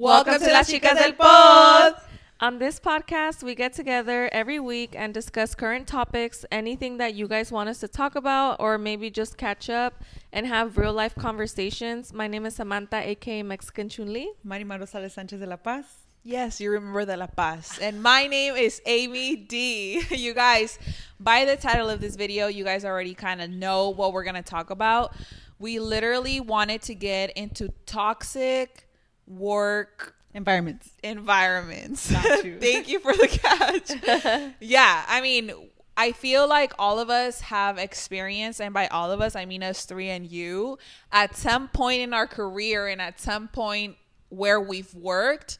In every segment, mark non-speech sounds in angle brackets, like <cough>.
Welcome to Las Chicas del Pod. On this podcast, we get together every week and discuss current topics, anything that you guys want us to talk about, or maybe just catch up and have real life conversations. My name is Samantha, aka Mexican Chun Li. Marimar Rosales Sanchez de La Paz. Yes, you remember the La Paz. And my name is Amy D. <laughs> You guys, by the title of this video, you guys already kind of know what we're going to talk about. We literally wanted to get into toxic work Environments. environments. You. <laughs> Thank you for the catch. <laughs> yeah, I mean, I feel like all of us have experience, and by all of us, I mean us three and you, at some point in our career and at some point where we've worked,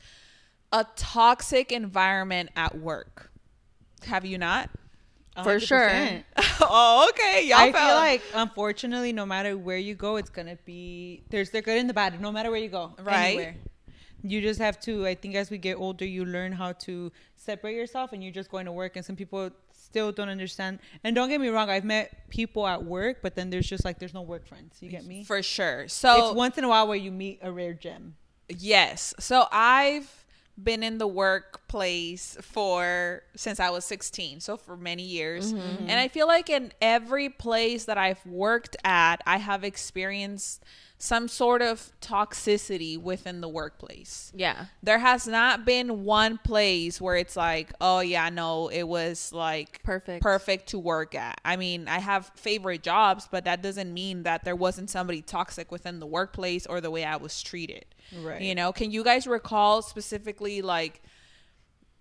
a toxic environment at work. Have you not? For sure. 100%. <laughs> oh, okay. Y'all I felt- feel like, unfortunately, no matter where you go, it's gonna be there's the good and the bad. No matter where you go, Right. Anywhere. You just have to. I think as we get older, you learn how to separate yourself, and you're just going to work. And some people still don't understand. And don't get me wrong, I've met people at work, but then there's just like there's no work friends. You get me? for sure. So it's once in a while where you meet a rare gem. Yes. So I've been in the workplace for since I was 16, so for many years. Mm-hmm. And I feel like in every place that I've worked at, I have experienced some sort of toxicity within the workplace. Yeah. There has not been one place where it's like, oh yeah, no, it was like Perfect. perfect to work at. I mean, I have favorite jobs, but that doesn't mean that there wasn't somebody toxic within the workplace or the way I was treated. Right. You know, can you guys recall specifically like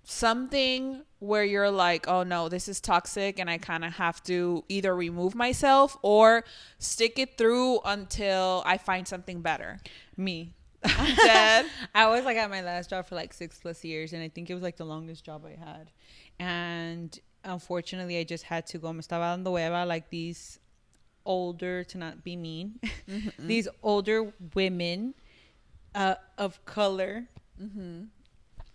something where you're like, oh no, this is toxic and I kind of have to either remove myself or stick it through until I find something better? Me. <laughs> Dead. <laughs> I was like at my last job for like six plus years, and I think it was like the longest job I had. And unfortunately, I just had to go. Me estaba dando hueva like these older, to not be mean, <laughs> these older women uh, of color,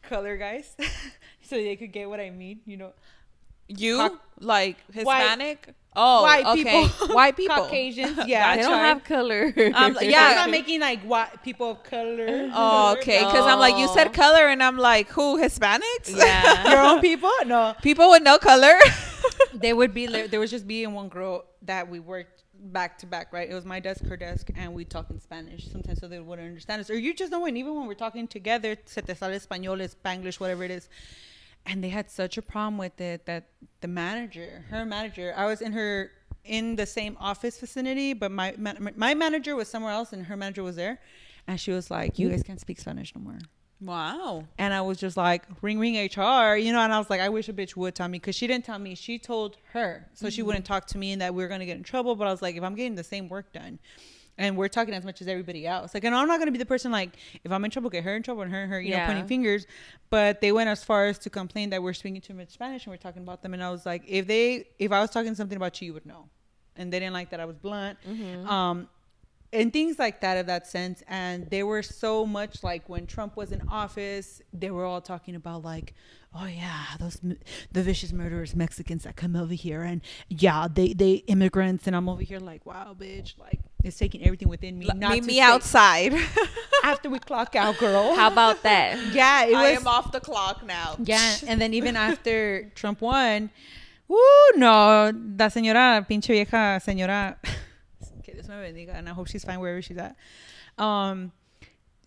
color guys, <laughs> so they could get what I mean. You know, You Cauc- like Hispanic? Oh, white okay. people, <laughs> White people. Caucasians. <laughs> Yeah, They don't have color. Um, Yeah, yeah. I'm not making like white people of color. Oh, okay. Because I'm like, you Oh. said color, and I'm like, who? Hispanics? yeah. Your own people? No. People with no color. they would be there was just me and one girl that we worked back to back right? It was my desk her desk and we talk in spanish. Sometimes so they wouldn't understand us. Or you just know when even when we're talking together se te sale español spanglish whatever it is. And they had such a problem with it that the manager her manager i was in her in the same office vicinity but my my manager was somewhere else and her manager was there. And she was like you guys can't speak spanish no more wow. and I was just like, ring, ring HR, you know, and I was like, I wish a bitch would tell me because she didn't tell me. She told her. So she wouldn't talk to me and that we were going to get in trouble. But I was like, if I'm getting the same work done and we're talking as much as everybody else, like, and I'm not going to be the person like, if I'm in trouble, get her in trouble and her and her, you know, pointing fingers. But they went as far as to complain that we're speaking too much Spanish and we're talking about them. And I was like, if they, if I was talking something about you, you would know. And they didn't like that I was blunt. Um, and things like that of that sense and they were so much like when trump was in office they were all talking about like oh yeah those the vicious murderers mexicans that come over here and yeah they they immigrants and i'm over here like wow bitch like it's taking everything within me not Meet to me say- outside. <laughs> after we clock out girl How about that? yeah it I was am off the clock now. yeah <laughs> and then even after trump won Woo, no, la señora, pinche vieja señora, que Dios me bendiga, and I hope she's fine wherever she's at. Um,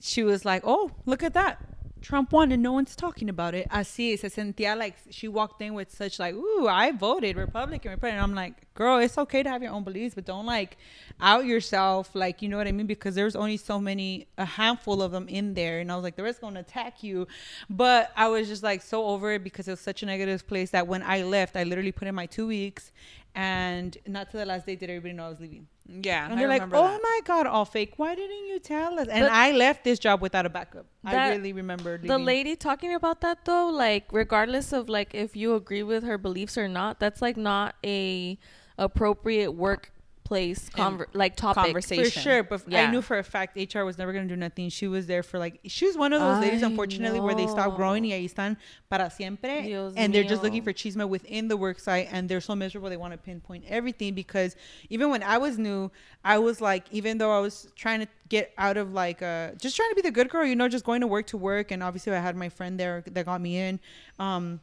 she was like, oh, look at that. Trump won and no one's talking about it. I Así, se sentía like she walked in with such like, ooh, I voted Republican, Republican. I'm like, girl, it's okay to have your own beliefs, but don't like out yourself. Like, you know what I mean? Because there's only so many, a handful of them in there. And I was like, the rest going to attack you. But I was just like so over it because it was such a negative place that when I left, I literally put in my two weeks. And not to the last day did everybody know I was leaving. Yeah. And they're like, "Oh that. my god, all fake! Why didn't you tell us?" And But- I left this job without a backup. I really remember The lady talking about that though, like regardless of like if you agree with her beliefs or not, that's like not a appropriate work place conver- like topic. conversation. For sure, but I knew for a fact HR was never gonna do nothing. She was there for like she was one of those ladies, Ay, unfortunately, where they stop growing y ahí están para siempre, Dios and they're just looking for chisme within the work site, and they're so miserable they want to pinpoint everything because even when I was new, I was like, even though I was trying to get out of like uh just trying to be the good girl, you know, just going to work to work, and obviously I had my friend there that got me in, um.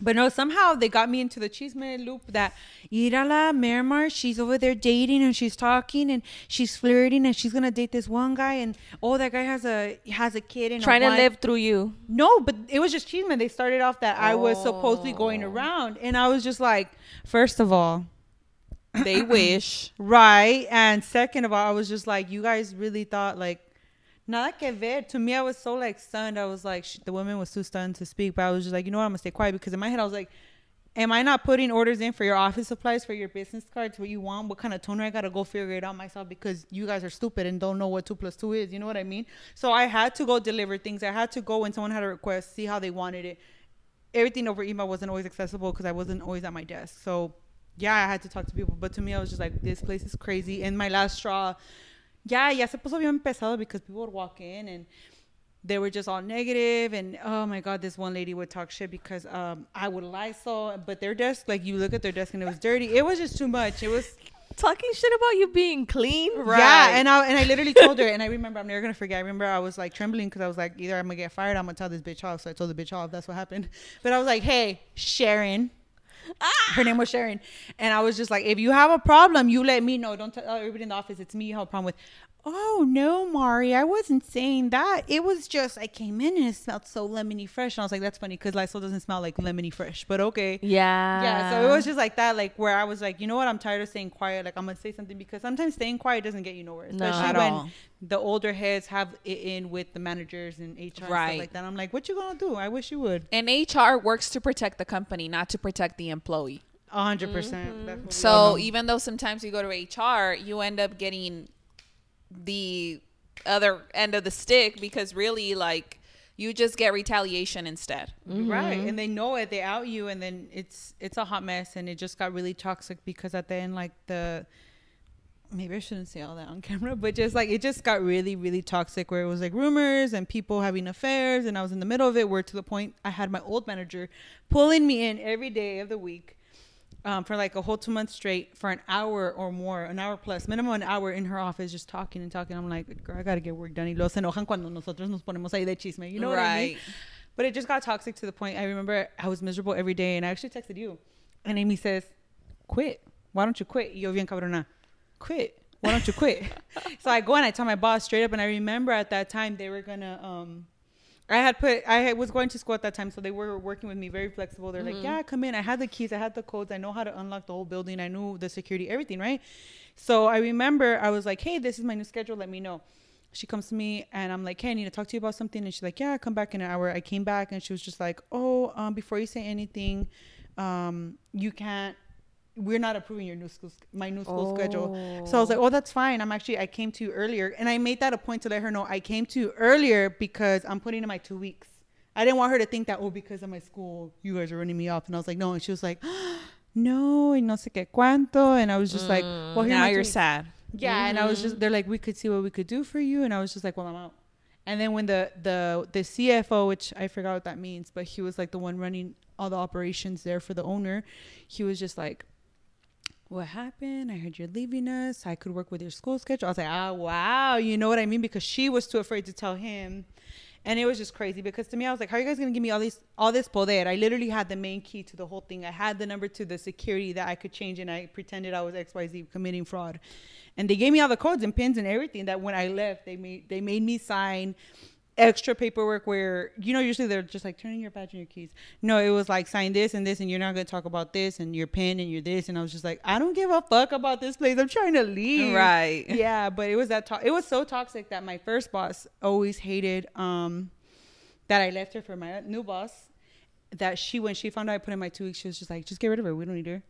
But no, somehow they got me into the chisme loop that Irala Miramar, she's over there dating and she's talking and she's flirting and she's gonna date this one guy and oh that guy has a has a kid and Trying to live through you. No, but it was just chisme. They started off that I was supposedly going Oh. around and I was just like, first of all, They <coughs> wish. right, and second of all, I was just like, you guys really thought like. Nada que ver. To me, I was so like stunned. I was like, the woman was too stunned to speak. But I was just like, you know what? I'm gonna stay quiet because in my head, I was like, am I not putting orders in for your office supplies for your business cards? What you want? What kind of toner I gotta go figure it out myself because you guys are stupid and don't know what two plus two is. You know what I mean? So I had to go deliver things. I had to go when someone had a request, see how they wanted it. Everything over email wasn't always accessible because I wasn't always at my desk. So yeah, I had to talk to people. But to me, I was just like, this place is crazy. And my last straw, yeah, ya se puso bien pesado because people would walk in and they were just all negative and oh my god this one lady would talk shit because um i would lie so but their desk like you look at their desk and it was dirty. It was just too much. It was Talking shit about you being clean. Right? Yeah and i and i literally told her and i remember i'm never gonna forget i remember i was like trembling because i was like either i'm gonna get fired i'm gonna tell this bitch off. So i told the bitch off. That's what happened. But i was like hey sharon her name was Sharon, and I was just like, if you have a problem, you let me know. Don't tell everybody in the office it's me you have a problem with. Oh no, Mari, I wasn't saying that. It was just I came in and it smelled so lemony fresh, and I was like, that's funny because Lysol doesn't smell like lemony fresh, but okay. Yeah. Yeah, so it was just like that, like where I was like, you know what, I'm tired of staying quiet. Like I'm gonna say something because sometimes staying quiet doesn't get you nowhere, No. especially At when all. the older heads have it in with the managers and HR and stuff Right. like that. I'm like, what you gonna do? I wish you would. And HR works to protect the company, not to protect the employee. A hundred percent. That's what we all So uh-huh. even though sometimes you go to HR, you end up getting the other end of the stick because really, like, you just get retaliation instead. right. Mm-hmm. And they know it. They out you. And then it's it's a hot mess. And it just got really toxic because at the end like the maybe i shouldn't say all that on camera but just like it just got really really toxic where it was like rumors and people having affairs. And i was in the middle of it where to the point i had my old manager pulling me in every day of the week um, for like a whole two months straight for an hour or more, an hour plus, minimum an hour in her office, just talking and talking. I'm like, girl, I gotta get work done. Y los enojan cuando nosotros nos ponemos ahí de chisme. You know what I mean? Right. But it just got toxic to the point. I remember I was miserable every day, and I actually texted you, and Amy says, "Quit. Why don't you quit?" Yo bien cabrona, quit. Why don't you quit? <laughs> so I go and I tell my boss straight up, and I remember at that time they were gonna. um I had put I was going to school at that time, so they were working with me very flexible. They're like, "Yeah, come in. I had the keys, I had the codes, I know how to unlock the whole building, I knew the security, everything, right?" So I remember I was like, "Hey, this is my new schedule. Let me know." She comes to me and I'm like, "Hey, I need to talk to you about something." And she's like, "Yeah, come back in an hour." I came back and she was just like, "Oh, um, before you say anything, um, you can't. We're not approving your new school, my new school schedule." So I was like, oh. "Oh, that's fine. I'm actually I came to you earlier, and I made that a point to let her know I came to you earlier because I'm putting in my two weeks. I didn't want her to think that oh, because of my school, you guys are running me off." And I was like, "No," and she was like. <gasps> No, y no sé qué cuánto. And I was just like, mm. well, now you're weeks." sad. Yeah, and I was mm-hmm. just they're like, we could see what we could do for you, and I was just like, well, I'm out. And then when the the the CFO, which I forgot what that means, but he was like the one running all the operations there for the owner, he was just like, what happened? I heard you're leaving us. I could work with your school schedule. I was like, ah, wow, you know what I mean? Because she was too afraid to tell him. And it was just crazy because to me, I was like, how are you guys gonna give me all these all this poder? I literally had the main key to the whole thing. I had the number to the security that I could change and I pretended I was XYZ committing fraud. And they gave me all the codes and pins and everything that when I left, they made they made me sign extra paperwork where you know usually they're just like turning your badge and your keys. No it was like sign this and this and you're not going to talk about this and your pen and your this. And i was just like i don't give a fuck about this place. I'm trying to leave. Right. <laughs> yeah but it was that to- it was so toxic that my first boss always hated um that i left her for my new boss that she when she found out i put in my two weeks she was just like just get rid of her. We don't need her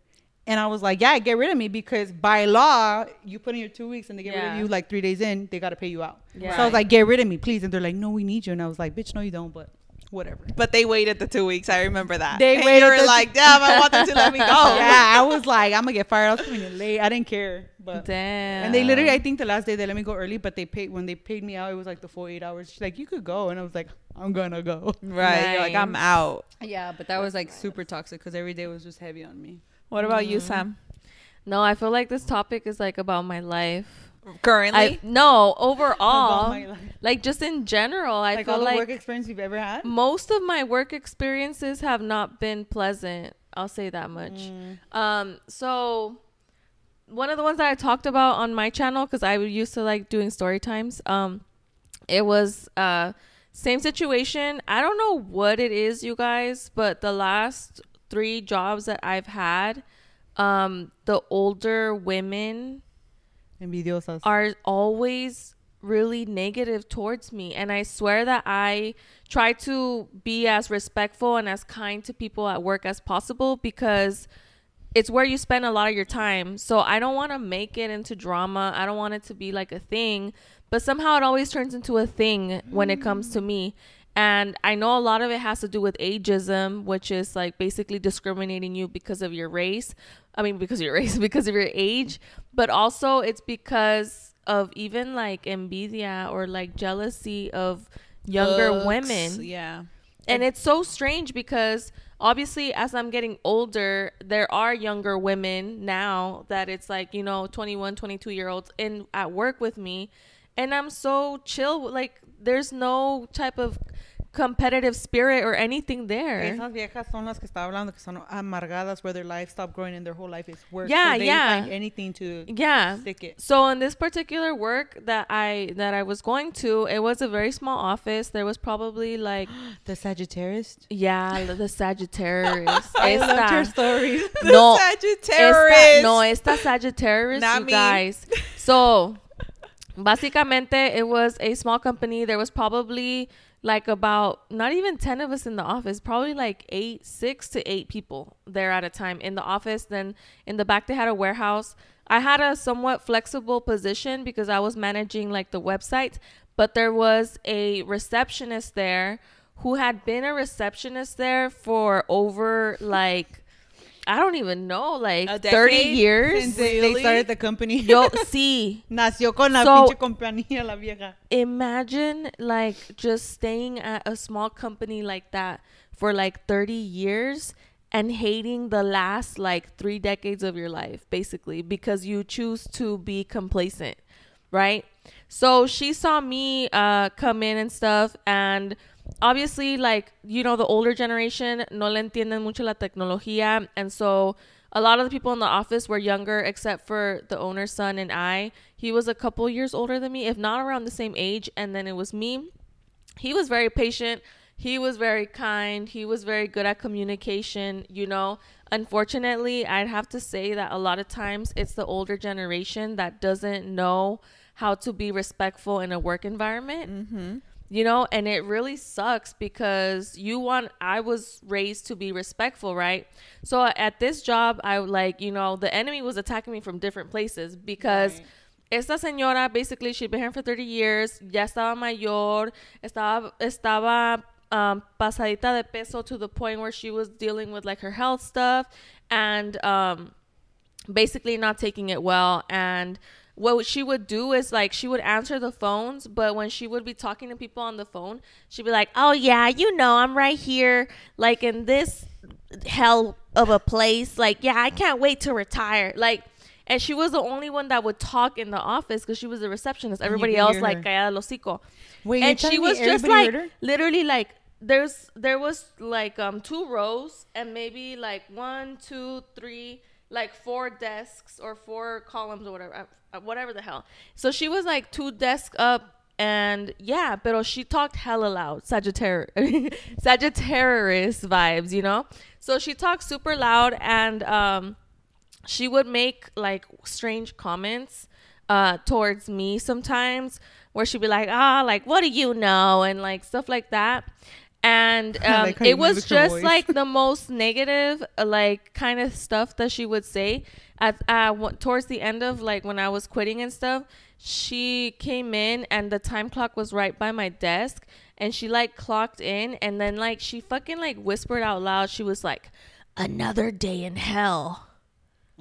and i was like yeah get rid of me because by law you put in your two weeks and they get rid of you like three days in they got to pay you out Yeah. so i was like get rid of me please and they're like no we need you and i was like bitch no you don't but whatever. But they waited the two weeks. I remember that. They and waited You were the- like, damn, I want them to let me go. <laughs> yeah, I was like, I'm gonna get fired. I was coming in late. I didn't care, but Damn. and they literally, I think the last day they let me go early, but they paid when they paid me out. It was like the full eight hours. She's like, you could go, and I was like, I'm gonna go. Right. You're like, I'm out. Yeah, but that was like super toxic because every day was just heavy on me. What about you, Sam? No, I feel like this topic is like about my life. Currently? I no overall, like just in general. I like feel all the like work experience you've ever had. most of my work experiences have not been pleasant. I'll say that much. Mm. Um, so one of the ones that I talked about on my channel because I used to like doing story times. Um, it was uh same situation. I don't know what it is, you guys, but the last three jobs that I've had, um, the older women Envidiosas. are always really negative towards me. And i swear that i try to be as respectful and as kind to people at work as possible because it's where you spend a lot of your time. So i don't want to make it into drama. I don't want it to be like a thing. But somehow it always turns into a thing when it comes to me and i know a lot of it has to do with ageism which is like basically discriminating you because of your race. I mean because of your <laughs> race because of your age. But also it's because of even like envidia or like jealousy of younger Looks, women. Yeah. and it's so strange because obviously as i'm getting older there are younger women now that it's like you know 21 22 year olds in at work with me. And i'm so chill like there's no type of competitive spirit or anything there Esas viejas son las que estaba hablando que son amargadas where their life stopped growing and their whole life is work. Yeah, so they yeah. Find anything to yeah stick it. so in this particular work that i that i was going to it was a very small office there was probably like <gasps> The Sagittarius. yeah the sagittarius <laughs> I loved Esta- stories. <laughs> no Sagittarius. Esta, no, esta Sagittarius, Not you me. guys. So, básicamente, it was a small company. There was probably like about not even 10 of us in the office, probably like eight, six to eight people there at a time in the office. Then in the back, they had a warehouse. I had a somewhat flexible position because I was managing like the website, but there was a receptionist there who had been a receptionist there for over like I don't even know, like A 30 years. Since they, they started the company. Yo, <laughs> sí. Nació con la So- pinche compañía la vieja. Imagine like just staying at a small company like that for like 30 years and hating the last like three decades of your life, basically, because you choose to be complacent, right? So she saw me uh, come in and stuff, and obviously, like, you know, the older generation no le entienden mucho la tecnología, and so a lot of the people in the office were younger, except for the owner's son and I. He was a couple years older than me, if not around the same age, and then it was me. He was very patient. He was very kind. He was very good at communication, you know. Unfortunately, I'd have to say that a lot of times it's the older generation that doesn't know how to be respectful in a work environment Mm-hmm. You know and it really sucks because you want i was raised to be respectful right so at this job i like you know the enemy was attacking me from different places because Right. esta señora basically she'd been here for 30 years ya estaba mayor estaba estaba um, pasadita de peso to the point where she was dealing with like her health stuff and um basically not taking it well and what she would do is like she would answer the phones but when she would be talking to people on the phone she'd be like oh yeah you know i'm right here like in this hell of a place. Like yeah i can't wait to retire. Like and she was the only one that would talk in the office because she was the receptionist. Everybody else like callada hocico. Wait, and she was just like literally like there's there was like um two rows and maybe like one two three like four desks or four columns or whatever whatever the hell. So she was like two desks up and yeah but she talked hella loud. Sagittarius <laughs> sagittarius vibes you know? So she talked super loud and um she would make like strange comments uh towards me sometimes where she'd be like ah like what do you know? and like stuff like that and <laughs> um, like how you it was just voice. like the <laughs> most negative, like kind of stuff that she would say. At uh, towards the end of like when I was quitting and stuff, she came in and the time clock was right by my desk, and she like clocked in, and then like she fucking like whispered out loud. She was like, "Another day in hell."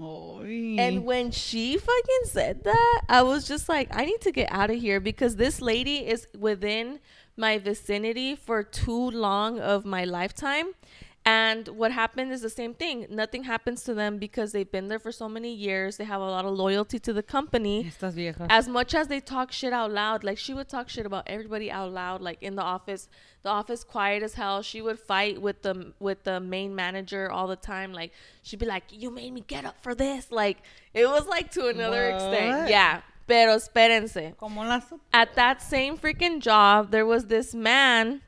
Oh, And when she fucking said that, I was just like, I need to get out of here because this lady is within my vicinity for too long of my lifetime. And what happened is the same thing. Nothing happens to them because they've been there for so many years. They have a lot of loyalty to the company as much as they talk shit out loud, like she would talk shit about everybody out loud, like in the office. The office quiet as hell. She would fight with the with the main manager all the time. Like she'd be like, "You made me get up for this." Like it was like to another extent. Yeah. Pero espérense. Como las At that same freaking job, there was this man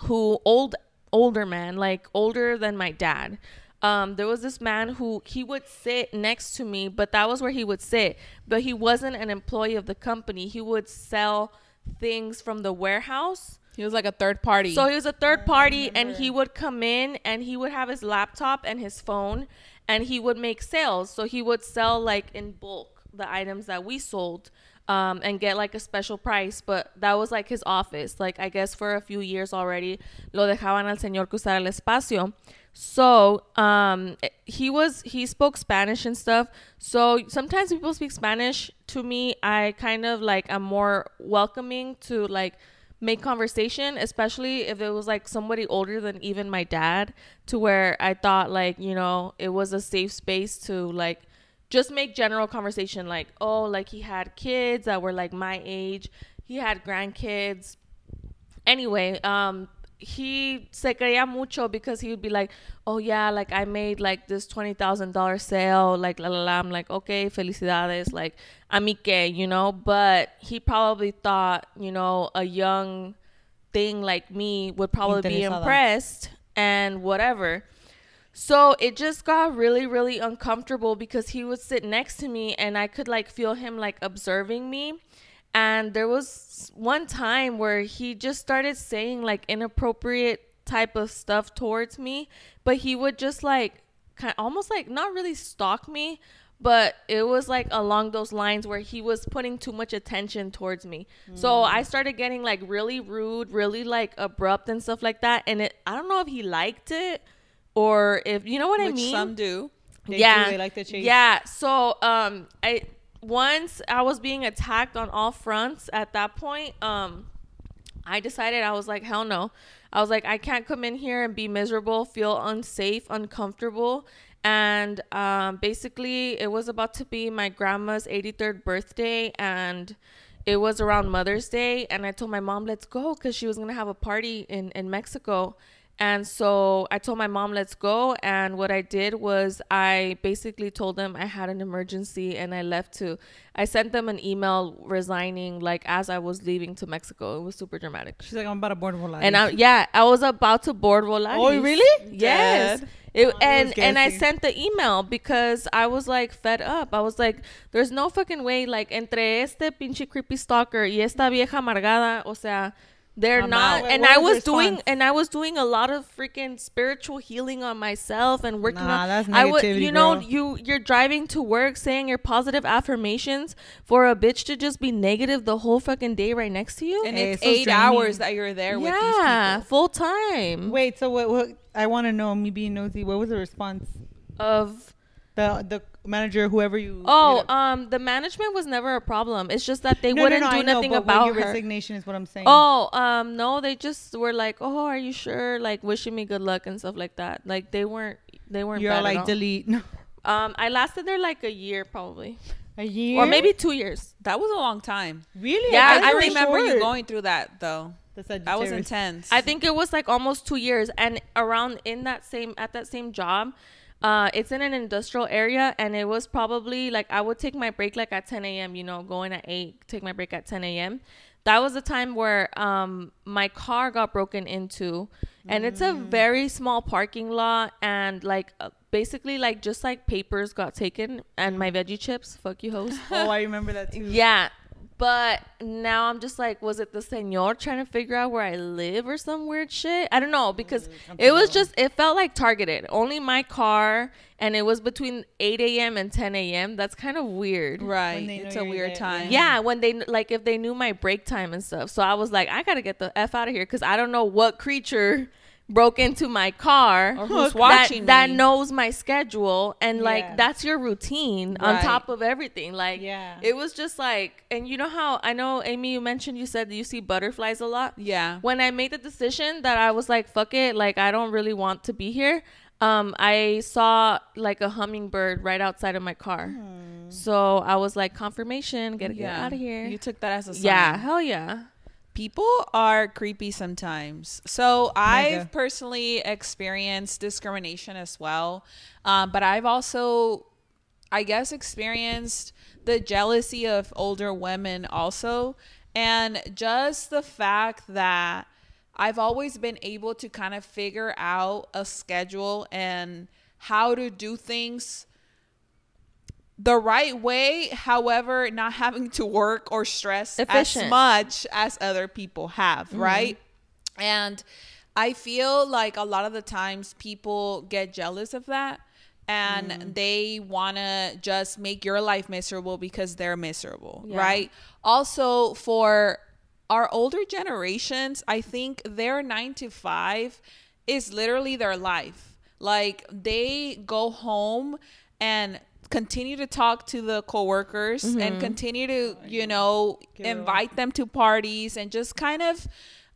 who old older man, like older than my dad. Um, there was this man who he would sit next to me, but that was where he would sit. But he wasn't an employee of the company. He would sell things from the warehouse. He was like a third party. So he was a third party, and he would come in and he would have his laptop and his phone, and he would make sales. So he would sell like in bulk the items that we sold, um, and get like a special price. But that was like his office. Like I guess for a few years already, lo dejaban al señor que usara el espacio. So um, he was he spoke Spanish and stuff. So sometimes people speak Spanish to me. I kind of like I'm more welcoming to like make conversation, especially if it was like somebody older than even my dad, to where I thought like, you know, it was a safe space to like just make general conversation like, oh, like he had kids that were like my age, he had grandkids. Anyway, um he se creía mucho because he would be like, "Oh yeah, like I made like this twenty thousand dollar sale, like la la la." I'm like, "Okay, felicidades, like a mí que," you know. But he probably thought, you know, a young thing like me would probably be impressed and whatever. So it just got really, really uncomfortable because he would sit next to me and I could like feel him like observing me. And there was one time where he just started saying like inappropriate type of stuff towards me, but he would just like kind of almost like not really stalk me, but it was like along those lines where he was putting too much attention towards me. So mm. I started getting like really rude, really like abrupt and stuff like that. And it I don't know if he liked it or if you know what I mean? some do. They yeah. do, they like the chase. yeah. So um i once i was being attacked on all fronts at that point um i decided i was like hell no. I was like i can't come in here and be miserable feel unsafe uncomfortable. And um basically it was about to be my grandma's 83rd birthday and it was around mother's day. And i told my mom let's go because she was gonna have a party in in mexico and so I told my mom, let's go. And what I did was I basically told them I had an emergency and I left to, I sent them an email resigning like as I was leaving to Mexico. It was super dramatic. She's like, I'm about to board Volaris. And I, yeah, I was about to board Volaris. Oh, really? Yes. It, oh, I was and and I sent the email because I was like fed up. I was like, there's no fucking way. Like entre este pinche creepy stalker y esta vieja amargada, o sea, they're I'm not. out. And What I was the doing and I was doing a lot of freaking spiritual healing on myself and working Nah, on. that's I would, you know, girl. you you're driving to work saying your positive affirmations for a bitch to just be negative the whole fucking day right next to you. And Hey, it's so eight draining. hours that you're there with these yeah, full time Wait, so what? what I want to know, me being nosy, what was the response? of The the manager, whoever you. Oh, hit up- um, the management was never a problem. It's just that they No, no, wouldn't no, do I know, nothing but about your her. resignation is what I'm saying. Oh, um, no, they just were like, "Oh, are you sure?" Like wishing me good luck and stuff like that. Like they weren't, they weren't. you're bad all at like all. delete. <laughs> No. Um, I lasted there like a year probably, A year or maybe two years. That was a long time. really. Yeah, I, I you were remember you going through that though. The That was intense. I think it was like almost two years, and around in that same at that same job, uh, it's in an industrial area, and it was probably like I would take my break like at 10 a.m. You know, going at eight, take my break at 10 a.m. That was the time where um my car got broken into, and it's a very small parking lot, and like uh, basically like just like papers got taken, and my veggie chips. Fuck you, host. Oh, I <laughs> remember that too. Yeah. But now I'm just like, was it the señor trying to figure out where I live or some weird shit? I don't know because it was just it felt like targeted. Only my car, and it was between 8 a.m. and 10 a.m. That's kind of weird. Right. It's a weird there, time. Yeah, when they like if they knew my break time and stuff. So I was like, I gotta get the f out of here because I don't know what creature broke into my car Or who's that- watching that, me. knows my schedule and like Yeah. that's your routine on Right. top of everything. Like Yeah. it was just like, and you know how I know Amy, you mentioned you said that you see butterflies a lot. Yeah. When I made the decision that I was like, fuck it, like I don't really want to be here. Um, I saw like a hummingbird right outside of my car. So I was like, confirmation, get, get out of here. You took that as a sign. yeah, hell yeah. People are creepy sometimes. So I've Mega. personally experienced discrimination as well, um, but I've also, I guess, experienced the jealousy of older women also, and just the fact that I've always been able to kind of figure out a schedule and how to do things the right way, however, not having to work or stress Efficient. as much as other people have, mm-hmm. right? And I feel like a lot of the times people get jealous of that and mm. they want to just make your life miserable because they're miserable, Yeah. right? Also, for our older generations, I think their nine to five is literally their life. Like they go home and continue to talk to the coworkers and mm-hmm. continue to, you know, invite them to parties and just kind of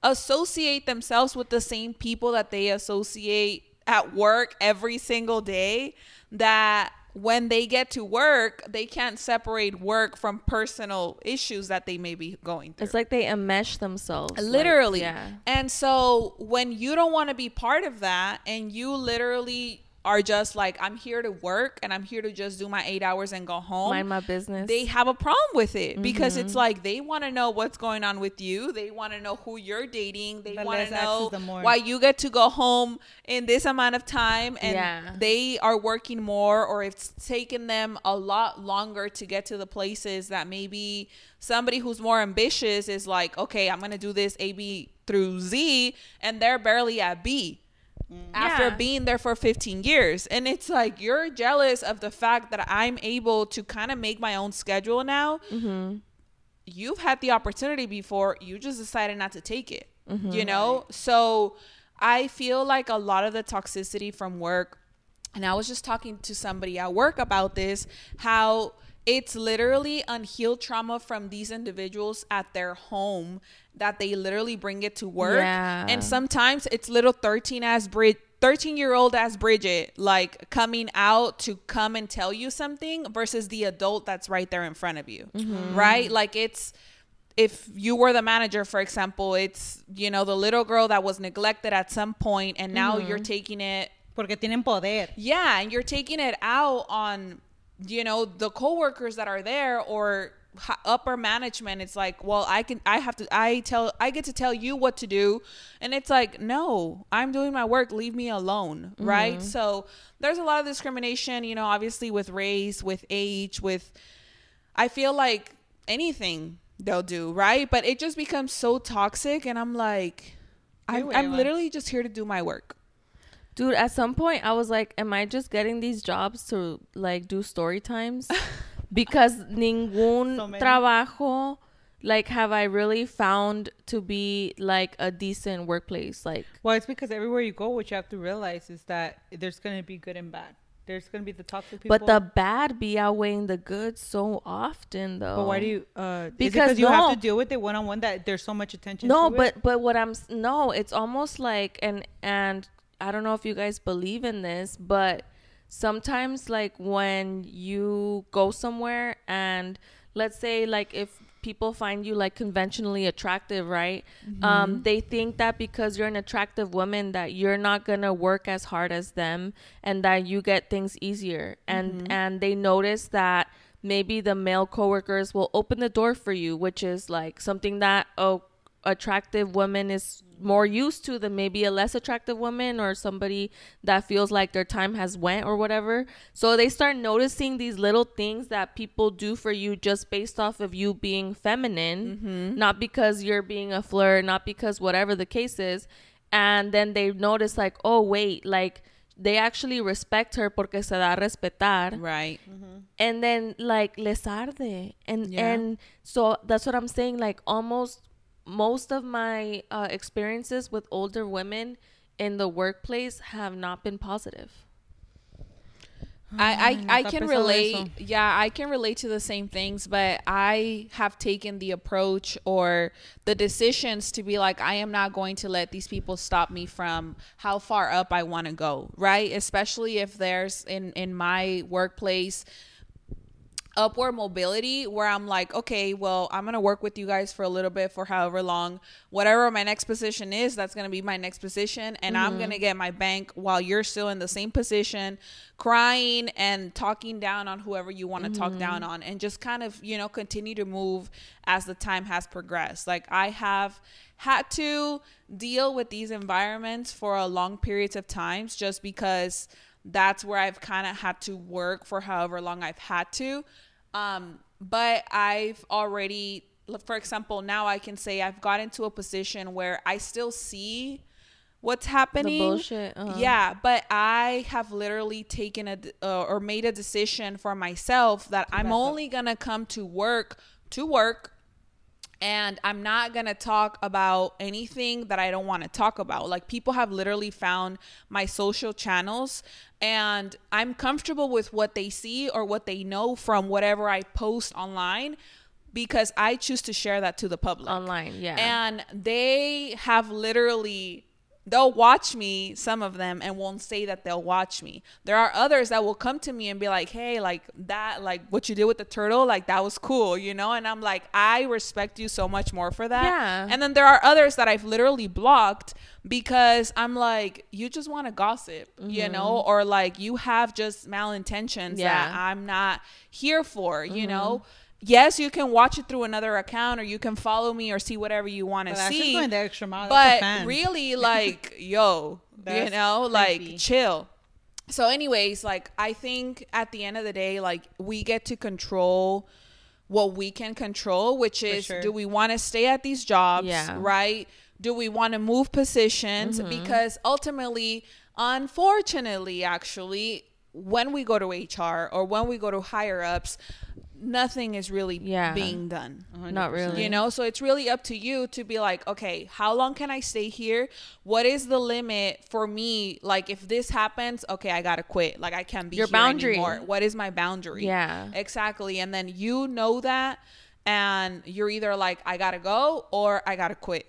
associate themselves with the same people that they associate at work every single day that when they get to work they can't separate work from personal issues that they may be going through It's like they enmesh themselves. like, literally yeah. and so when you don't want to be part of that and you literally are just like i'm here to work and i'm here to just do my eight hours and go home Mind my business. they have a problem with it because Mm-hmm. it's like they want to know what's going on with you. They want to know who you're dating. They The want to know why you get to go home in this amount of time and Yeah. they are working more or it's taken them a lot longer to get to the places that maybe somebody who's more ambitious is like, okay, I'm going to do this A, B through Z and they're barely at B after Yeah. being there for 15 years. And it's like you're jealous of the fact that I'm able to kind of make my own schedule now. Mm-hmm. You've had the opportunity before, you just decided not to take it, mm-hmm. you know? So I feel like a lot of the toxicity from work, and I was just talking to somebody at work about this, how it's literally unhealed trauma from these individuals at their home that they literally bring it to work. Yeah. And sometimes it's little 13 ass Brid 13 year old as Bridget like coming out to come and tell you something versus the adult that's right there in front of you. Mm-hmm. Right? Like it's if you were the manager for example, it's you know the little girl that was neglected at some point and now you're mm-hmm. taking it Porque tienen poder. yeah, and you're taking it out on you know the coworkers that are there or upper management. It's like, well, I can, I have to, I tell, I get to tell you what to do, and it's like, no, I'm doing my work. Leave me alone, mm-hmm. right? So there's a lot of discrimination, you know, obviously with race, with age, with. I feel like anything they'll do, right? But it just becomes so toxic, and I'm like, I'm, I'm literally just here to do my work. Dude, at some point I was like, am I just getting these jobs to like do story times? <laughs> because ningún So trabajo like have I really found to be like a decent workplace. Like Well, it's because everywhere you go, what you have to realize is that there's going to be good and bad. There's going to be the toxic people. but the bad be outweighing the good so often though. But why do you? Uh, Because you have to deal with it one on one that there's so much attention. no to but it? but what i'm no it's almost like and and i don't know if you guys believe in this but sometimes like when you go somewhere and let's say like if people find you like conventionally attractive right? Um they think that because you're an attractive woman that you're not gonna work as hard as them and that you get things easier. And and they notice that maybe the male coworkers will open the door for you which is like something that oh attractive woman is more used to than maybe a less attractive woman or somebody that feels like their time has went or whatever. So they start noticing these little things that people do for you just based off of you being feminine mm-hmm. not because you're being a flirt not because whatever the case is. And then they notice like oh wait like they actually respect her porque se da a respetar. Right. and then like les arde. And Yeah. and so that's what i'm saying like almost most of my uh, experiences with older women in the workplace have not been positive I, I, I can relate. Yeah, I can relate to the same things, but I have taken the approach or the decisions to be like, I am not going to let these people stop me from how far up I want to go, right? Especially if there's in in my workplace upward mobility where I'm like, okay, well, I'm gonna work with you guys for a little bit for however long, whatever my next position is, that's gonna be my next position, and I'm mm-hmm. gonna get my bank while you're still in the same position, crying and talking down on whoever you want to talk down mm-hmm. on, and just kind of you know continue to move as the time has progressed. Like I have had to deal with these environments for a long periods of times just because that's where I've kind of had to work for however long I've had to. Um, but I've already, for example, now I can say I've gotten to a position where I still see what's happening. bullshit, uh-huh. Yeah, but I have literally taken a uh, or made a decision for myself that I'm only gonna come to work to work and I'm not gonna talk about anything that I don't want to talk about. Like people have literally found my social channels, and I'm comfortable with what they see or what they know from whatever I post online because I choose to share that to the public online yeah and they have literally they'll watch me some of them and won't say that they'll watch me there are others that will come to me and be like hey like that like what you did with the turtle like that was cool you know and i'm like i respect you so much more for that Yeah. and then there are others that i've literally blocked because i'm like you just want to gossip you know or like you have just malintentions that Mm-hmm. I'm not here for you Mm-hmm. know yes, you can watch it through another account or you can follow me or see whatever you want to that's see. going the extra mile. But really, <laughs> like, yo, you know, creepy. like, chill. So, anyways, like, I think at the end of the day, like, we get to control what we can control, which is sure. do we want to stay at these jobs, Yeah. right? Do we want to move positions? Mm-hmm. Because ultimately, unfortunately, actually, when we go to HR or when we go to higher ups, nothing is really Yeah. being done. not really You know, so it's really up to you to be like, okay, how long can I stay here? What is the limit for me? Like, if this happens, okay, I gotta quit. Like, I can't be Your here boundary. anymore. What is my boundary? Yeah. exactly. And then you know that, and you're either like, I gotta go or I gotta quit.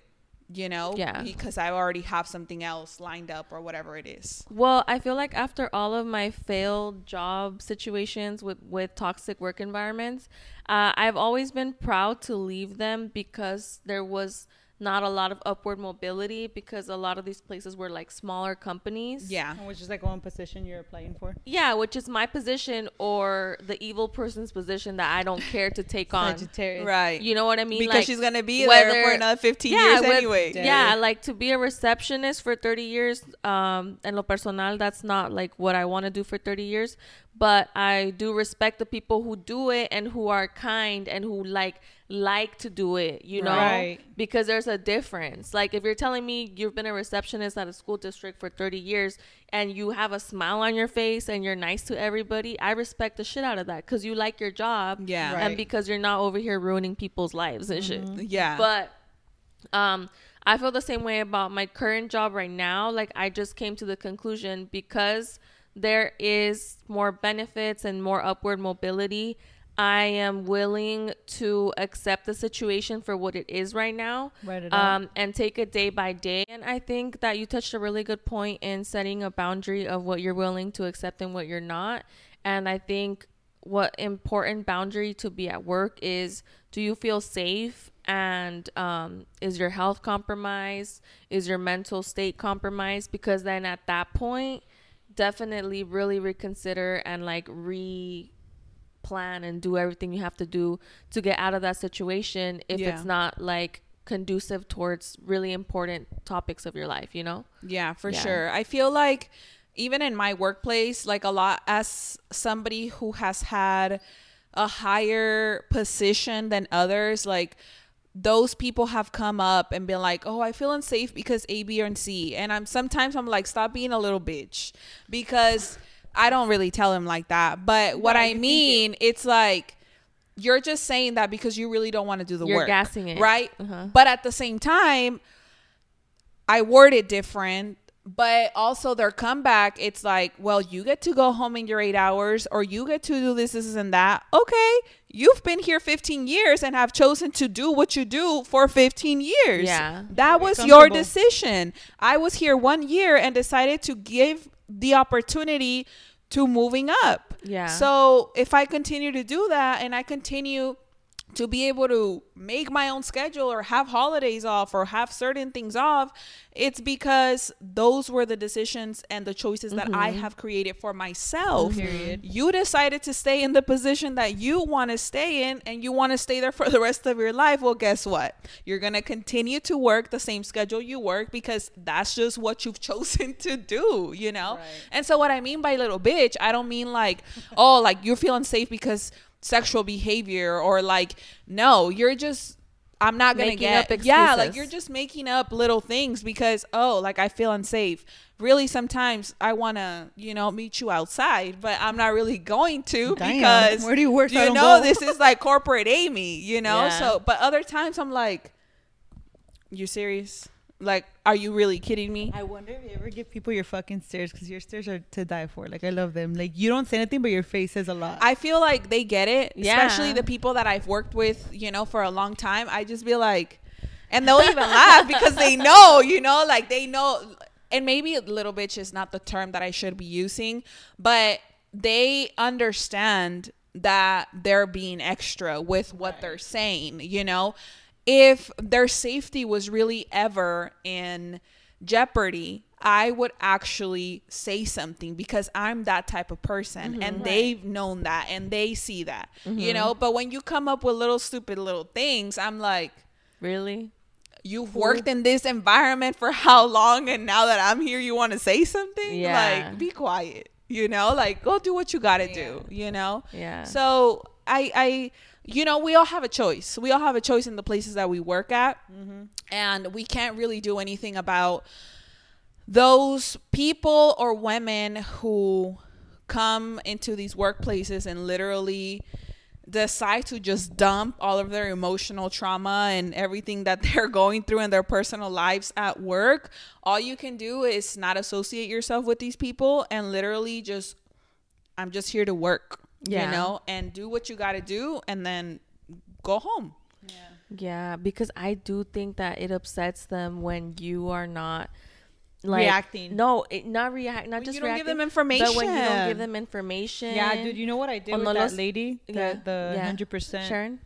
You know, Yeah. because I already have something else lined up or whatever it is. Well, I feel like after all of my failed job situations with with toxic work environments, uh, I've always been proud to leave them because there was not a lot of upward mobility because a lot of these places were like smaller companies. Yeah. Which is like one position you're applying for. Yeah, which is my position or the evil person's position that I don't care to take <laughs> on. Sagittarius. Right. You know what I mean? because Like, she's gonna be there for another 15 years with- anyway. Yeah, like to be a receptionist for 30 years, um, en lo personal, that's not like what I want to do for 30 years. But I do respect the people who do it and who are kind and who like like to do it, you know? Right. Because there's a difference. Like if you're telling me you've been a receptionist at a school district for 30 years and you have a smile on your face and you're nice to everybody, I respect the shit out of that because you like your job. Yeah. And because you're not over here ruining people's lives and shit. Yeah. But um I feel the same way about my current job right now. Like I just came to the conclusion because there is more benefits and more upward mobility, I am willing to accept the situation for what it is right now. Write it out. um, and take it day by day. And I think that you touched a really good point in setting a boundary of what you're willing to accept and what you're not. And I think what important boundary to be at work is do you feel safe and um, is your health compromised is your mental state compromised because then at that point definitely really reconsider and like re plan and do everything you have to do to get out of that situation if Yeah. it's not like conducive towards really important topics of your life, you know? Yeah, for Yeah. sure. I feel like even in my workplace, like a lot as somebody who has had a higher position than others, like those people have come up and been like, "Oh, I feel unsafe because A, B, and C." And I'm sometimes I'm like, "Stop being a little bitch," because I don't really tell him like that. But what I mean, it's like you're just saying that because you really don't want to do the You're work, gassing it. right? Uh-huh. But at the same time, I word it different, but also their comeback, it's like, well, you get to go home in your eight hours, or you get to do this, this, and that. Okay, you've been here 15 years and have chosen to do what you do for 15 years. Yeah. That was your decision. I was here one year and decided to give the opportunity to moving up. Yeah. So if I continue to do that and I continue to be able to make my own schedule or have holidays off or have certain things off, it's because those were the decisions and the choices that I mm-hmm. have created for myself. Mm-hmm. Period. You decided to stay in the position that you want to stay in and you want to stay there for <laughs> the rest of your life. Well, guess what? You're going to continue to work the same schedule you work because that's just what you've <laughs> chosen to do, you know? Right. And so what I mean by little bitch, I don't mean like, <laughs> oh, like you're feeling safe because sexual behavior or like no, you're just I'm not gonna Making get up yeah, like you're just making up little things because oh, like I feel unsafe. Really, sometimes I wanna you know meet you outside, but I'm not really going to Damn. because Where do you work You know, this is like corporate Amy, you know. Yeah. So, but other times I'm like, you serious? Like, are you really kidding me? I wonder if you ever give people your fucking stares because your stares are to die for. Like I love them. Like you don't say anything, but your face says a lot. I feel like they get it, Yeah. especially the people that I've worked with, you know, for a long time. I just be like, and they'll even laugh because they <laughs> know, you know, like they know. And maybe little bitch is not the term that I should be using, but they understand that they're being extra with what they're saying, you know. If their safety was really ever in jeopardy, I would actually say something because I'm that type of person mm-hmm. and they've known that and they see that, you mm-hmm. know. But when you come up with little stupid little things, I'm like, Really? you've worked in this environment for how long and now that I'm here, you want to say something? Yeah. Like, be quiet, you know, like go do what you got to do, you know? Yeah. So I, I, you know, we all have a choice. We all have a choice in the places that we work at, mm-hmm. and we can't really do anything about those people or women who come into these workplaces and literally decide to just dump all of their emotional trauma and everything that <laughs> they're going through in their personal lives at work. All you can do is not associate yourself with these people and literally just I'm just here to work, Yeah. you know, and do what you got to do and then go home. Yeah, because I do think that it upsets them when you are not like Reacting. No, it, not react, not When just you don't give reacting, them But when you don't give them information. yeah, dude. You know what I did with no, that lady? The yeah, the yeah. hundred percent. Sharon.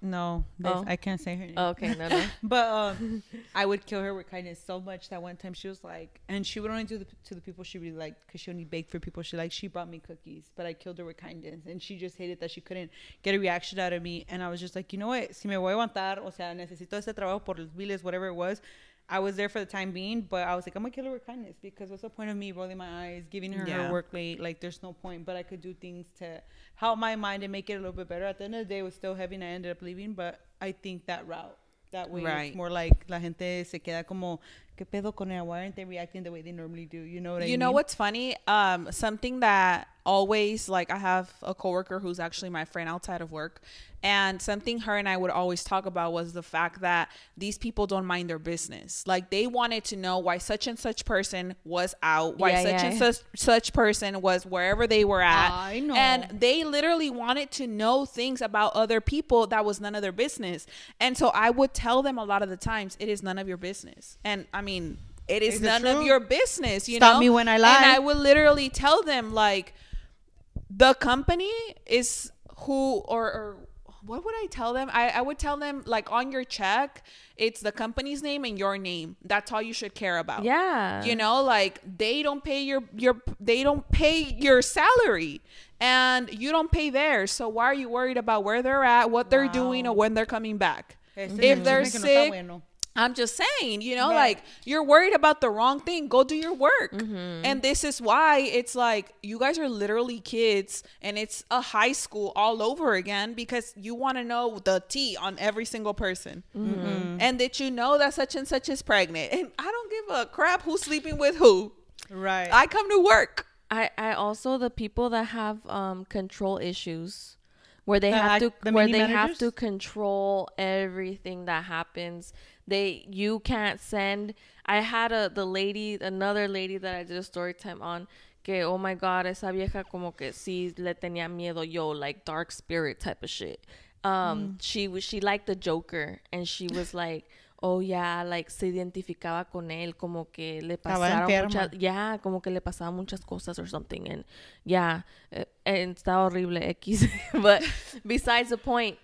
No, this- Oh. I can't say her name. Oh, okay, no, no. <laughs> But um, I would kill her with kindness so much that one time she was like, and she would only do the, to the people she really liked because she only baked for people she liked. She brought me cookies, but I killed her with kindness, and she just hated that she couldn't get a reaction out of me. And I was just like, you know what? Si me voy a aguantar, o sea, necesito ese trabajo por los biles, whatever it was. I was there for the time being, but I was like, I'm gonna kill her with kindness because what's the point of me rolling my eyes, giving her Yeah. her work late? Like, there's no point. But I could do things to help my mind and make it a little bit better. At the end of the day, it was still heavy, and I ended up leaving. But I think that route, that way, Right. it's more like la gente se queda como, ¿qué pedo con ella? Why aren't they reacting the way they normally do? You know what I mean? you know what's funny um something that always like i have a coworker who's actually my friend outside of work and something her and i would always talk about was the fact that these people don't mind their business like they wanted to know why such and such person was out why Yeah, such yeah. and such such person was wherever they were at I know. and they literally wanted to know things about other people that was none of their business and so i would tell them a lot of the times it is none of your business and i mean it is Is it none of your business you Stop know me when I lie. and. I would literally tell them like the company is who or, or what would I tell them? I, I would tell them like on your check, it's the company's name and your name. That's all you should care about. Yeah. You know, like they don't pay your your they don't pay your salary and you don't pay theirs. So why are you worried about where they're at, what they're doing, or when they're coming back? Este If chisme they're que no sick, bueno. I'm just saying, you know, Right. like you're worried about the wrong thing. Go do your work. Mm-hmm. And this is why it's like you guys are literally kids and it's a high school all over again because you want to know the T on every single person. Mm-hmm. And that you know that such and such is pregnant. And I don't give a crap who's sleeping with who. Right. I come to work. I, I also the people that have um control issues where they The have to the where mini they have to control everything that happens. They you can't send I had a the lady another lady that I did a story time on que oh my god esa vieja como que sí le tenía miedo yo like dark spirit type of shit. Um Mm. she was she liked the Joker and she was <laughs> like oh yeah like se identificaba con él como que le pasaron muchas ya como que le pasaban muchas cosas or something and yeah eh, and está horrible x <laughs> but besides the point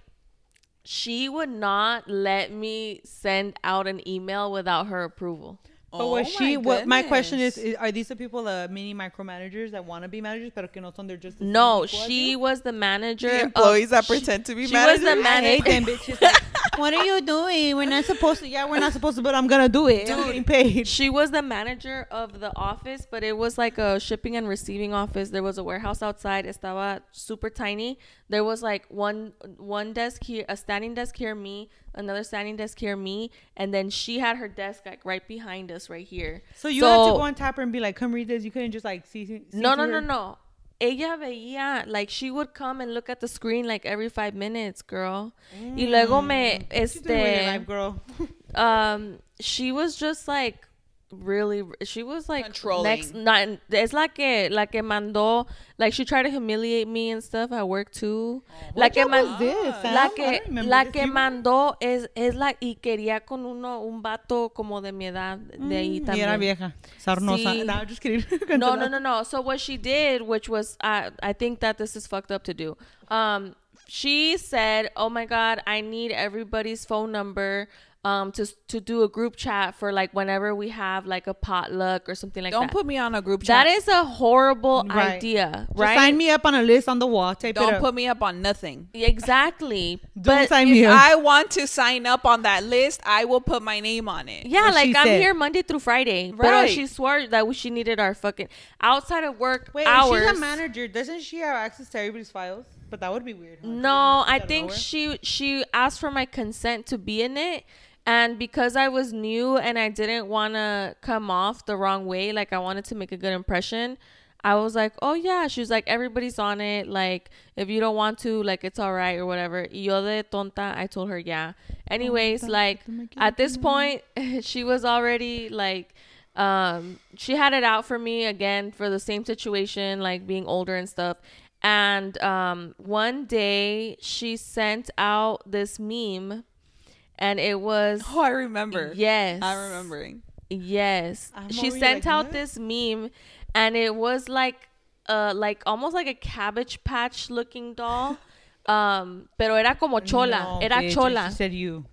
she would not let me send out an email without her approval But was Oh she? my What my question is, is: Are these the people, the mini micromanagers that want to be managers, pero que no son? They're just the no she was the manager The of- employees that she- pretend to be managers. she was the managers? I hate them manager bitches. Like, <laughs> what are you doing? We're not supposed to. Yeah, we're not supposed to, but I'm gonna do it. I'm Dude. getting paid. <laughs> She was the manager of the office, but it was like a shipping and receiving office. There was a warehouse outside. Estaba super tiny. There was like one one desk here, a standing desk here, me, another standing desk here, me, and then she had her desk like right behind us, right here. So you had to go on tap her and be like, "Come read this." You couldn't just like see. see No, no, no, no. Ella veía, like she would come and look at the screen like every five minutes, girl. Y luego me, What you doing with your este, life, girl? <laughs> um she was just like really she was like Controlling. next not es la que la que mandó like she tried to humiliate me and stuff at work too la What que job man- was this, la Sam? I que la que mandó es es la y quería con uno un vato como de mi edad de ahí Mm, Y era vieja, sarnosa. Sí. No, just kidding. <laughs> no, no, no, no. So what she did, which was, uh, I think that this is fucked up to do. Um, she said, "Oh my God, I need everybody's phone number." Um, to to do a group chat for like whenever we have like a potluck or something like that. Don't put me on a group chat. that is a horrible Right. idea, Just right? sign me up on a list on the wall. Tape Don't up. put me up on nothing. exactly. <laughs> Don't but sign If me up. I want to sign up on that list, I will put my name on it. yeah, What like I'm said. here Monday through Friday, Right. but she swore that she needed our fucking outside of work Wait, hours. she's a manager. Doesn't she have access to everybody's files? But that would be weird. Huh? No, I think nowhere. she she asked for my consent to be in it. And because I was new and I didn't want to come off the wrong way, like I wanted to make a good impression, I was like, "Oh yeah." She was like, "Everybody's on it. Like if you don't want to, like it's all right or whatever." Yo de tonta, I told her, "Yeah." Anyways, like at this point, <laughs> she was already like um she had it out for me again for the same situation like being older and stuff and um one day she sent out this meme and it was Oh, I remember. yes. I'm remembering. yes. I'm she sent like, out what? this meme and it was like uh like almost like a cabbage patch looking doll. <laughs> Um pero era como chola. No, era bitch, chola. She said you.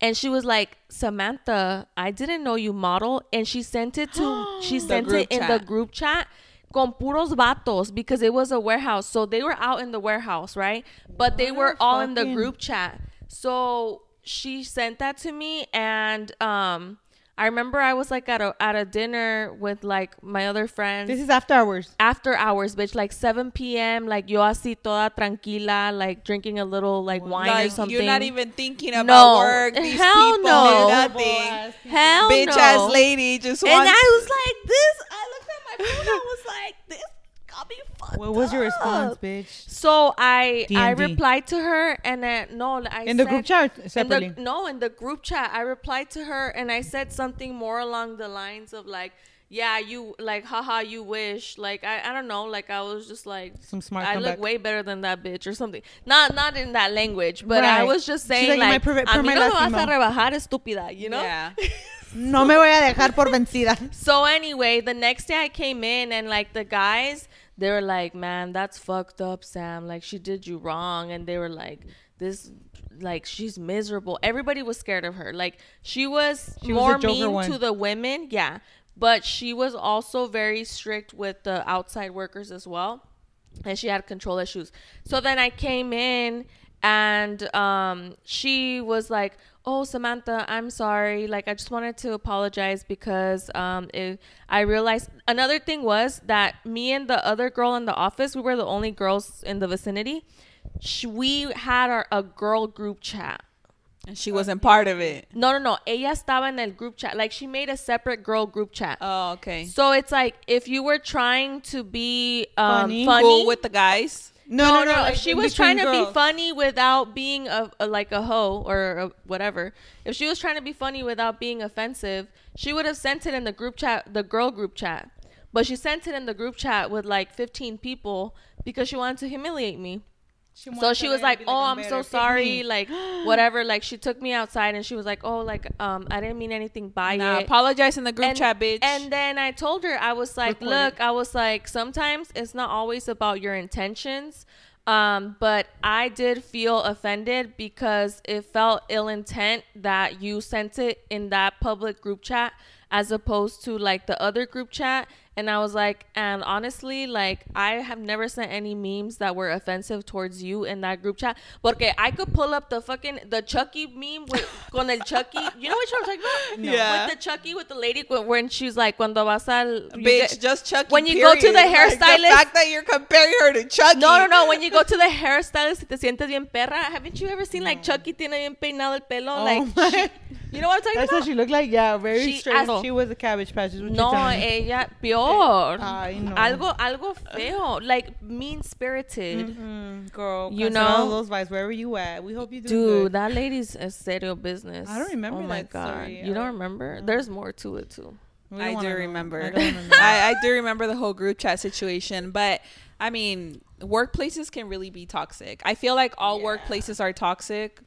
and she was like samantha i didn't know you model. And she sent it to <gasps> she sent it in the group chat con puros vatos because it was a warehouse. So they were out in the warehouse right? But they were all in the group chat. So she sent that to me and um i remember i was like at a at a dinner with like my other friends This is after hours. after hours, bitch, like 7 p.m. Like yo así toda tranquila, like drinking a little like wine or something. you're not even thinking about No. work. These <laughs> Hell people, no. nothing. Hell Bitch no. ass lady just And wants. I was like, this. I looked at my phone. I was like, this got me fucked What was your response, bitch? So I I D&D. replied to her and then no, I In the group chat in separately. the, no, in the group chat, I replied to her and I said something more along the lines of like, yeah, you like, haha, you wish. Like, I, I don't know. Like, I was just like, Some smart I look way better than that bitch or something. Not, not in that language, but I was just She's saying like, like, "My per- a mí no me vas a rebajar, estúpida, you know? Yeah. <laughs> no me voy a dejar por vencida. So anyway, the next day I came in and like the guys, they were like, "Man, that's fucked up, Sam. Like she did you wrong." And they were like, "This like she's miserable." Everybody was scared of her. Like she was She more Joker mean one. to the women, yeah, but she was also very strict with the outside workers as well. And she had control issues. So then I came in and um, she was like, "Oh, Samantha, I'm sorry. Like, I just wanted to apologize because um, it, I realized another thing was that me and the other girl in the office, we were the only girls in the vicinity. Sh- we had our a girl group chat." And she wasn't part of it. No, no, no. Ella estaba en el group chat. Like she made a separate girl group chat. Oh, okay. So it's like if you were trying to be um, Funny. funny, Cool with the guys. No, no, no. like, if she was trying to be funny without being a, a like a hoe or a whatever, if she was trying to be funny without being offensive, she would have sent it in the group chat, the girl group chat. But she sent it in the group chat with like 15 people because she wanted to humiliate me. So she was like, "Oh, I'm so sorry, like <gasps> whatever." Like she took me outside and she was like, "Oh, like um, I didn't mean anything by Nah, it." apologize in the group and, chat, bitch. And then I told her, I was like, Record look, it. I was like, sometimes it's not always about your intentions. Um, but I did feel offended because it felt ill intent that you sent it in that public group chat as opposed to like the other group chat. And I was like, and honestly, like I have never sent any memes that were offensive towards you in that group chat. Porque I could pull up the fucking the Chucky meme with con el Chucky. You know what I'm talking about? <laughs> No. Yeah. With the Chucky with the lady when, when she's like, cuando vas al bitch, get- just Chucky. when you go to the period. Like, hairstylist- the fact that you're comparing her to Chucky. No, no, no. When you go to the hairstylist, y te sientes bien perra. Haven't you ever seen like Chucky tiene bien peinado el pelo? Oh like, my- she- you know what I'm talking That's about? what she looked like. Yeah, very She- straight. as- she was a cabbage patch. Is what no, you're ella peor. Ay, no. Algo, algo feo, like mean spirited. Mm, girl, You cancel all know? those vibes wherever you at. We hope you do Dude, good. that lady's a serio business. I don't remember Oh my that god, story. you don't I- remember? There's more to it too. I don't do wanna know. remember. I don't wanna <laughs> know. I, I do remember the whole group chat situation, but I mean, workplaces can really be toxic. I feel like all workplaces are toxic.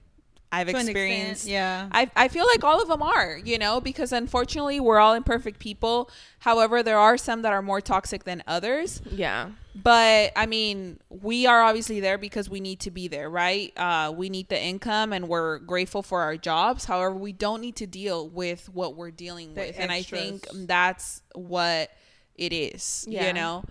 I've an extent, experienced. yeah. I, I feel like all of them are, you know, because unfortunately we're all imperfect people. However, there are some that are more toxic than others. Yeah. But I mean, we are obviously there because we need to be there, right? Uh, we need the income and we're grateful for our jobs. However, we don't need to deal with what we're dealing The with. And I think that's what it is, Yeah. you know?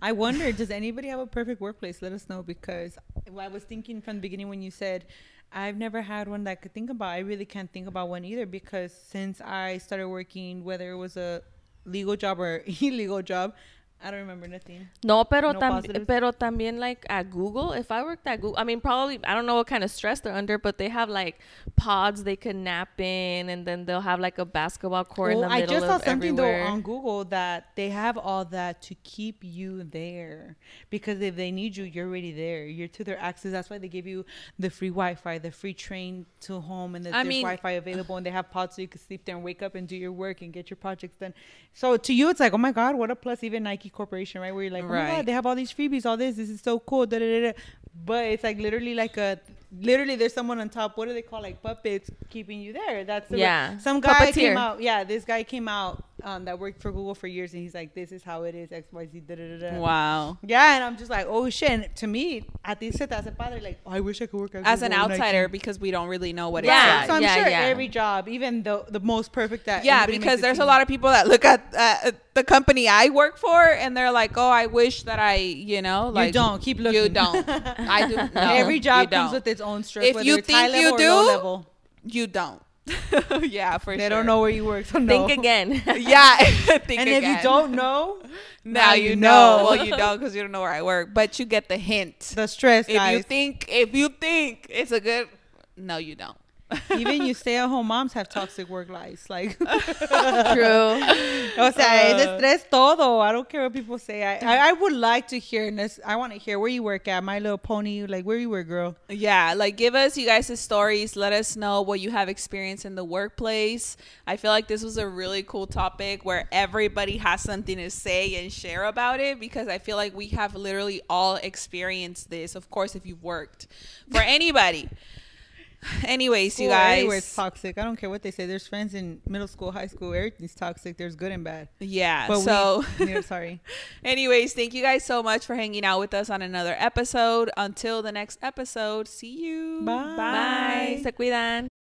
I wonder, does anybody have a perfect workplace? Let us know because I was thinking from the beginning when you said I've never had one that I could think about. I really can't think about one either because since I started working, whether it was a legal job or <laughs> illegal job, I don't remember nothing. No, pero No tam- positives? pero también like at Google. If I worked at Google, I mean probably I don't know what kind of stress they're under, but they have like pods they can nap in, and then they'll have like a basketball court in Well, the I just saw something everywhere. though on Google that they have all that to keep you there because if they need you, you're already there. You're to their access. That's why they give you the free Wi-Fi, the free train to home, and the, I there's mean- Wi-Fi available, and they have pods so you can sleep there and wake up and do your work and get your projects done. So to you, it's like, oh my god, what a plus! Even Nike Corporation, right? Where you're like, oh my god, they have all these freebies, all this. This is so cool. Da, da, da. But it's like literally like a. Literally, there's someone on top. What do they call like puppets keeping you there? That's the Yeah. Some guy came out yeah, this guy came out um, that worked for Google for years, and he's like, "This is how it is, X, Y, Z, da da da da." Wow. Yeah, and I'm just like, "Oh shit!" And to me, at least se te hace padre, like, oh, "I wish I could work at As an Google, Nike." outsider, because we don't really know what Yeah, it's So. I'm yeah, sure yeah. every job, even the the most perfect that Yeah, because makes it there's a lot of people that look at uh, the company I work for and they're like, "Oh, I wish that I, you know, like you don't keep looking. You don't. I do. <laughs> No, every job comes with its own stress. If whether you it's think you level or do, level. You don't. <laughs> yeah, for they sure. They don't know where you work. So no. Think again. <laughs> <laughs> Yeah, think and if you don't know, now you know. Well, you don't because you don't know where I work, but you get the hint. the stress, If you think, if you think it's a good, no, you don't. Even you stay-at-home moms have toxic work lives. Like, <laughs> True. O sea, es uh. estrés todo. I don't care what people say. I, I, I would like to hear, this, I want to hear where you work at, My Little Pony. Like, where you work, girl? Yeah, like give us you guys' the stories. Let us know what you have experienced in the workplace. I feel like this was a really cool topic where everybody has something to say and share about it because I feel like we have literally all experienced this. Of course, if you've worked for <laughs> anybody. <laughs> Anyways, you School, guys. Everywhere it's toxic. I don't care what they say. There's friends in middle school, high school. Everything's toxic. There's good and bad. Yeah. But so, <laughs> we, sorry. <laughs> anyways, thank you guys so much for hanging out with us on another episode. Until the next episode, see you. Bye. Bye. Se cuidan.